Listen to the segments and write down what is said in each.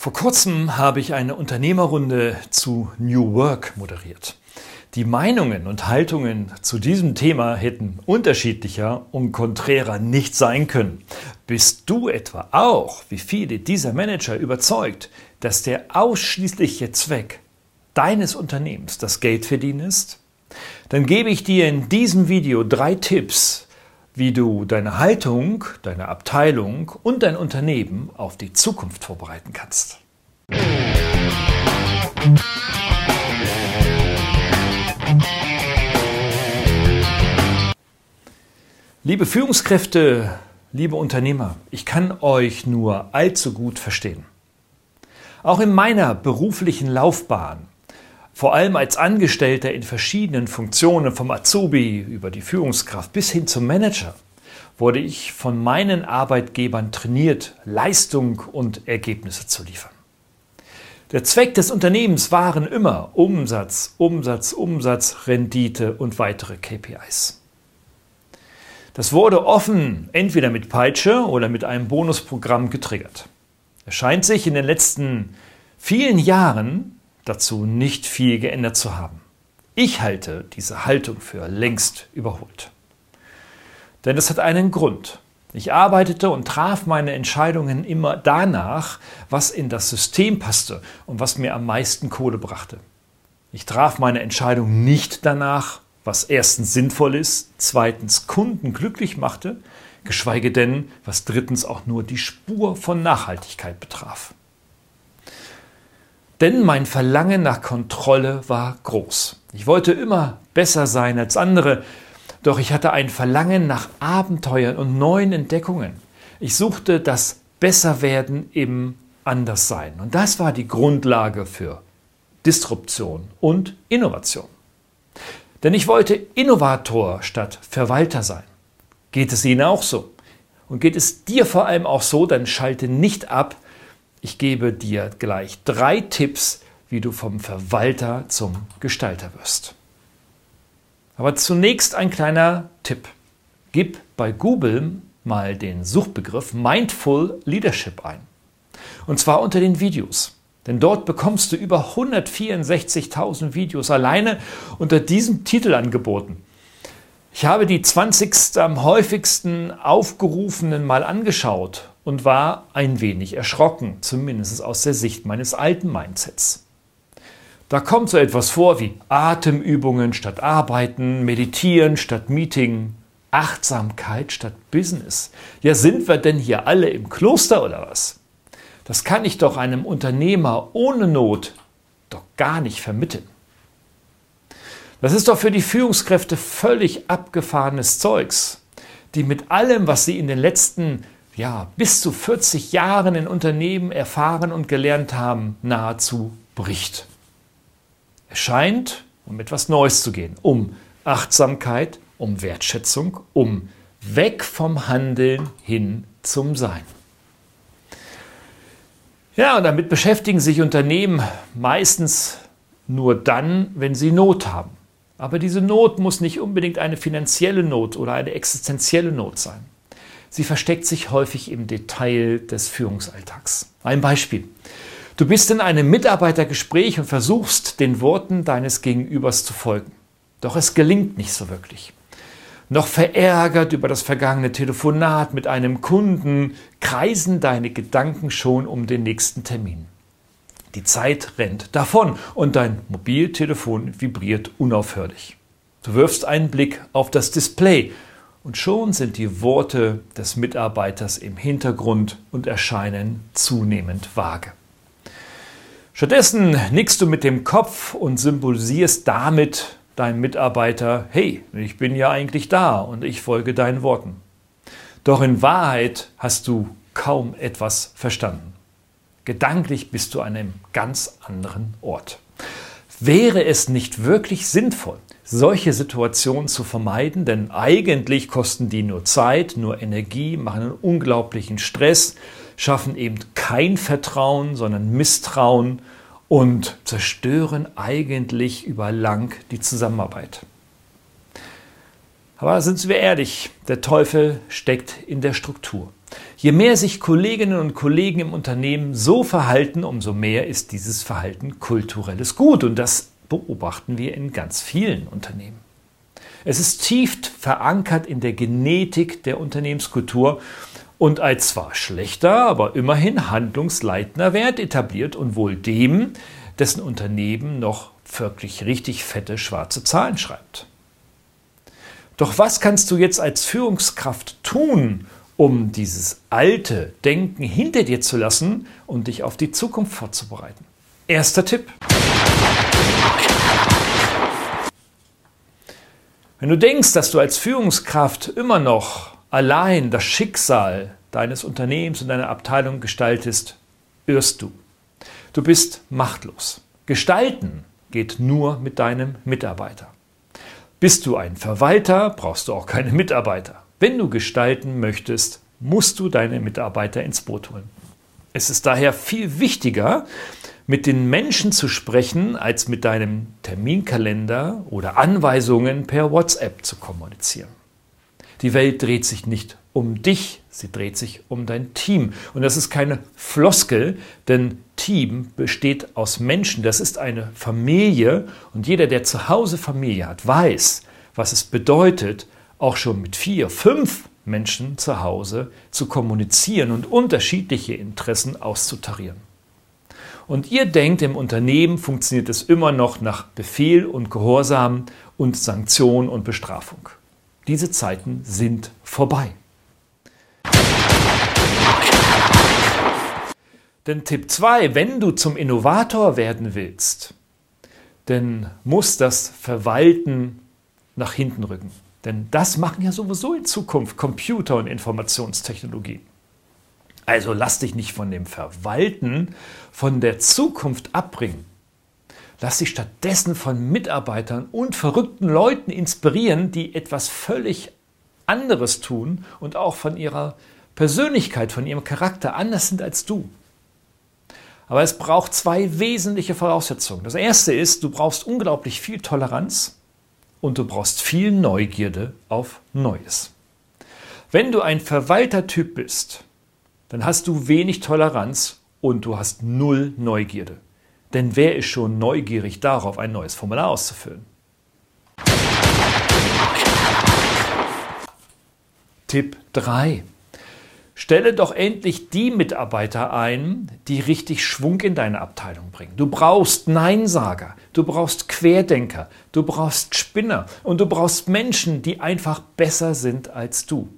Vor kurzem habe ich eine Unternehmerrunde zu New Work moderiert. Die Meinungen und Haltungen zu diesem Thema hätten unterschiedlicher und konträrer nicht sein können. Bist du etwa auch, wie viele dieser Manager, überzeugt, dass der ausschließliche Zweck deines Unternehmens das Geldverdienen ist? Dann gebe ich dir in diesem Video drei Tipps, wie du deine Haltung, deine Abteilung und dein Unternehmen auf die Zukunft vorbereiten kannst. Liebe Führungskräfte, liebe Unternehmer, ich kann euch nur allzu gut verstehen. Auch in meiner beruflichen Laufbahn vor allem als Angestellter in verschiedenen Funktionen, vom Azubi über die Führungskraft bis hin zum Manager, wurde ich von meinen Arbeitgebern trainiert, Leistung und Ergebnisse zu liefern. Der Zweck des Unternehmens waren immer Umsatz, Umsatz, Umsatz, Rendite und weitere KPIs. Das wurde offen entweder mit Peitsche oder mit einem Bonusprogramm getriggert. Es scheint sich in den letzten vielen Jahren dazu nicht viel geändert zu haben. Ich halte diese Haltung für längst überholt. Denn es hat einen Grund. Ich arbeitete und traf meine Entscheidungen immer danach, was in das System passte und was mir am meisten Kohle brachte. Ich traf meine Entscheidung nicht danach, was erstens sinnvoll ist, zweitens Kunden glücklich machte, geschweige denn, was drittens auch nur die Spur von Nachhaltigkeit betraf. Denn mein Verlangen nach Kontrolle war groß. Ich wollte immer besser sein als andere, doch ich hatte ein Verlangen nach Abenteuern und neuen Entdeckungen. Ich suchte das Besserwerden im Anderssein. Und das war die Grundlage für Disruption und Innovation. Denn ich wollte Innovator statt Verwalter sein. Geht es Ihnen auch so? Und geht es dir vor allem auch so, dann schalte nicht ab, ich gebe dir gleich drei Tipps, wie du vom Verwalter zum Gestalter wirst. Aber zunächst ein kleiner Tipp. Gib bei Google mal den Suchbegriff Mindful Leadership ein. Und zwar unter den Videos. Denn dort bekommst du über 164.000 Videos alleine unter diesem Titel angeboten. Ich habe die 20. am häufigsten aufgerufenen mal angeschaut und war ein wenig erschrocken, zumindest aus der Sicht meines alten Mindsets. Da kommt so etwas vor wie Atemübungen statt Arbeiten, Meditieren statt Meeting, Achtsamkeit statt Business. Ja, sind wir denn hier alle im Kloster oder was? Das kann ich doch einem Unternehmer ohne Not doch gar nicht vermitteln. Das ist doch für die Führungskräfte völlig abgefahrenes Zeugs, die mit allem, was sie in den letzten ja, bis zu 40 Jahren in Unternehmen erfahren und gelernt haben, nahezu bricht. Es scheint um etwas Neues zu gehen, um Achtsamkeit, um Wertschätzung, um weg vom Handeln hin zum Sein. Ja, und damit beschäftigen sich Unternehmen meistens nur dann, wenn sie Not haben. Aber diese Not muss nicht unbedingt eine finanzielle Not oder eine existenzielle Not sein. Sie versteckt sich häufig im Detail des Führungsalltags. Ein Beispiel. Du bist in einem Mitarbeitergespräch und versuchst, den Worten deines Gegenübers zu folgen. Doch es gelingt nicht so wirklich. Noch verärgert über das vergangene Telefonat mit einem Kunden kreisen deine Gedanken schon um den nächsten Termin. Die Zeit rennt davon und dein Mobiltelefon vibriert unaufhörlich. Du wirfst einen Blick auf das Display und schon sind die Worte des Mitarbeiters im Hintergrund und erscheinen zunehmend vage. Stattdessen nickst du mit dem Kopf und symbolisierst damit deinem Mitarbeiter, hey, ich bin ja eigentlich da und ich folge deinen Worten. Doch in Wahrheit hast du kaum etwas verstanden. Gedanklich bist du an einem ganz anderen Ort. Wäre es nicht wirklich sinnvoll, solche Situationen zu vermeiden, denn eigentlich kosten die nur Zeit, nur Energie, machen einen unglaublichen Stress, schaffen eben kein Vertrauen, sondern Misstrauen und zerstören eigentlich über lang die Zusammenarbeit. Aber sind wir ehrlich, der Teufel steckt in der Struktur. Je mehr sich Kolleginnen und Kollegen im Unternehmen so verhalten, umso mehr ist dieses Verhalten kulturelles Gut. Und das beobachten wir in ganz vielen Unternehmen. Es ist tief verankert in der Genetik der Unternehmenskultur und als zwar schlechter, aber immerhin handlungsleitender Wert etabliert und wohl dem, dessen Unternehmen noch wirklich richtig fette schwarze Zahlen schreibt. Doch was kannst du jetzt als Führungskraft tun, um dieses alte Denken hinter dir zu lassen und dich auf die Zukunft vorzubereiten? Erster Tipp. Wenn du denkst, dass du als Führungskraft immer noch allein das Schicksal deines Unternehmens und deiner Abteilung gestaltest, irrst du. Du bist machtlos. Gestalten geht nur mit deinem Mitarbeiter. Bist du ein Verwalter, brauchst du auch keine Mitarbeiter. Wenn du gestalten möchtest, musst du deine Mitarbeiter ins Boot holen. Es ist daher viel wichtiger, mit den Menschen zu sprechen, als mit deinem Terminkalender oder Anweisungen per WhatsApp zu kommunizieren. Die Welt dreht sich nicht um dich, sie dreht sich um dein Team. Und das ist keine Floskel, denn Team besteht aus Menschen, das ist eine Familie und jeder, der zu Hause Familie hat, weiß, was es bedeutet, auch schon mit vier, fünf Menschen zu Hause zu kommunizieren und unterschiedliche Interessen auszutarieren. Und ihr denkt, im Unternehmen funktioniert es immer noch nach Befehl und Gehorsam und Sanktion und Bestrafung. Diese Zeiten sind vorbei. Denn Tipp 2, wenn du zum Innovator werden willst, dann muss das Verwalten nach hinten rücken. Denn das machen ja sowieso in Zukunft Computer und Informationstechnologie. Also lass dich nicht von dem Verwalten, von der Zukunft abbringen. Lass dich stattdessen von Mitarbeitern und verrückten Leuten inspirieren, die etwas völlig anderes tun und auch von ihrer Persönlichkeit, von ihrem Charakter anders sind als du. Aber es braucht zwei wesentliche Voraussetzungen. Das erste ist, du brauchst unglaublich viel Toleranz und du brauchst viel Neugierde auf Neues. Wenn du ein Verwaltertyp bist, dann hast du wenig Toleranz und du hast null Neugierde. Denn wer ist schon neugierig darauf, ein neues Formular auszufüllen? Tipp 3. Stelle doch endlich die Mitarbeiter ein, die richtig Schwung in deine Abteilung bringen. Du brauchst Neinsager, du brauchst Querdenker, du brauchst Spinner und du brauchst Menschen, die einfach besser sind als du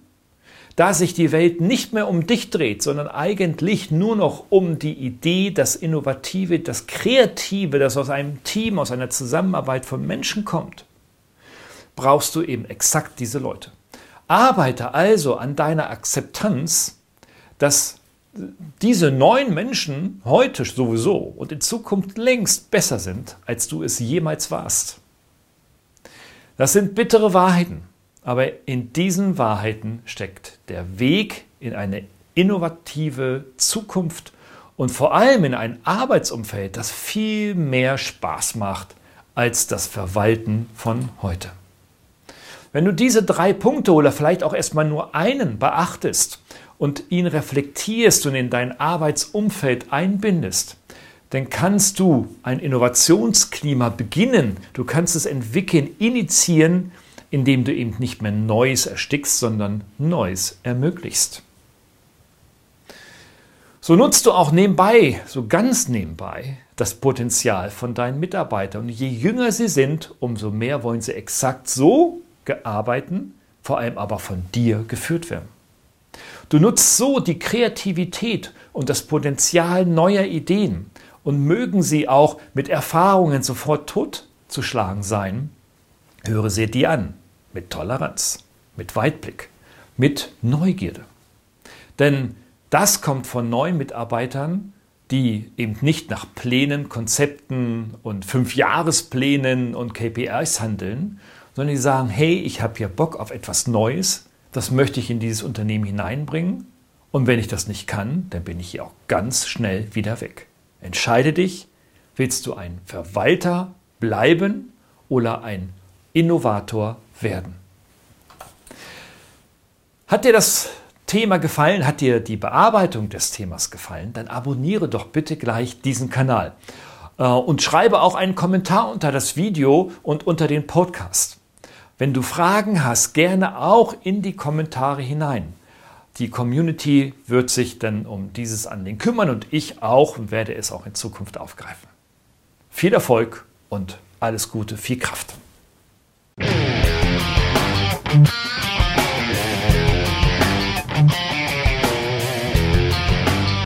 da sich die Welt nicht mehr um dich dreht, sondern eigentlich nur noch um die Idee, das Innovative, das Kreative, das aus einem Team, aus einer Zusammenarbeit von Menschen kommt, brauchst du eben exakt diese Leute. Arbeite also an deiner Akzeptanz, dass diese neuen Menschen heute sowieso und in Zukunft längst besser sind, als du es jemals warst. Das sind bittere Wahrheiten. Aber in diesen Wahrheiten steckt der Weg in eine innovative Zukunft und vor allem in ein Arbeitsumfeld, das viel mehr Spaß macht als das Verwalten von heute. Wenn du diese drei Punkte oder vielleicht auch erstmal nur einen beachtest und ihn reflektierst und in dein Arbeitsumfeld einbindest, dann kannst du ein Innovationsklima beginnen, du kannst es entwickeln, initiieren, indem du eben nicht mehr Neues erstickst, sondern Neues ermöglichst. So nutzt du auch nebenbei, so ganz nebenbei, das Potenzial von deinen Mitarbeitern. Und je jünger sie sind, umso mehr wollen sie exakt so arbeiten, vor allem aber von dir geführt werden. Du nutzt so die Kreativität und das Potenzial neuer Ideen und mögen sie auch mit Erfahrungen sofort totzuschlagen sein. Höre sie dir an mit Toleranz, mit Weitblick, mit Neugierde. Denn das kommt von neuen Mitarbeitern, die eben nicht nach Plänen, Konzepten und Fünfjahresplänen und KPIs handeln, sondern die sagen, hey, ich habe hier Bock auf etwas Neues, das möchte ich in dieses Unternehmen hineinbringen und wenn ich das nicht kann, dann bin ich hier auch ganz schnell wieder weg. Entscheide dich, willst du ein Verwalter bleiben oder ein Innovator werden. Hat dir das Thema gefallen, hat dir die Bearbeitung des Themas gefallen, dann abonniere doch bitte gleich diesen Kanal äh, und schreibe auch einen Kommentar unter das Video und unter den Podcast. Wenn du Fragen hast, gerne auch in die Kommentare hinein. Die Community wird sich dann um dieses Anliegen kümmern und ich auch und werde es auch in Zukunft aufgreifen. Viel Erfolg und alles Gute, viel Kraft.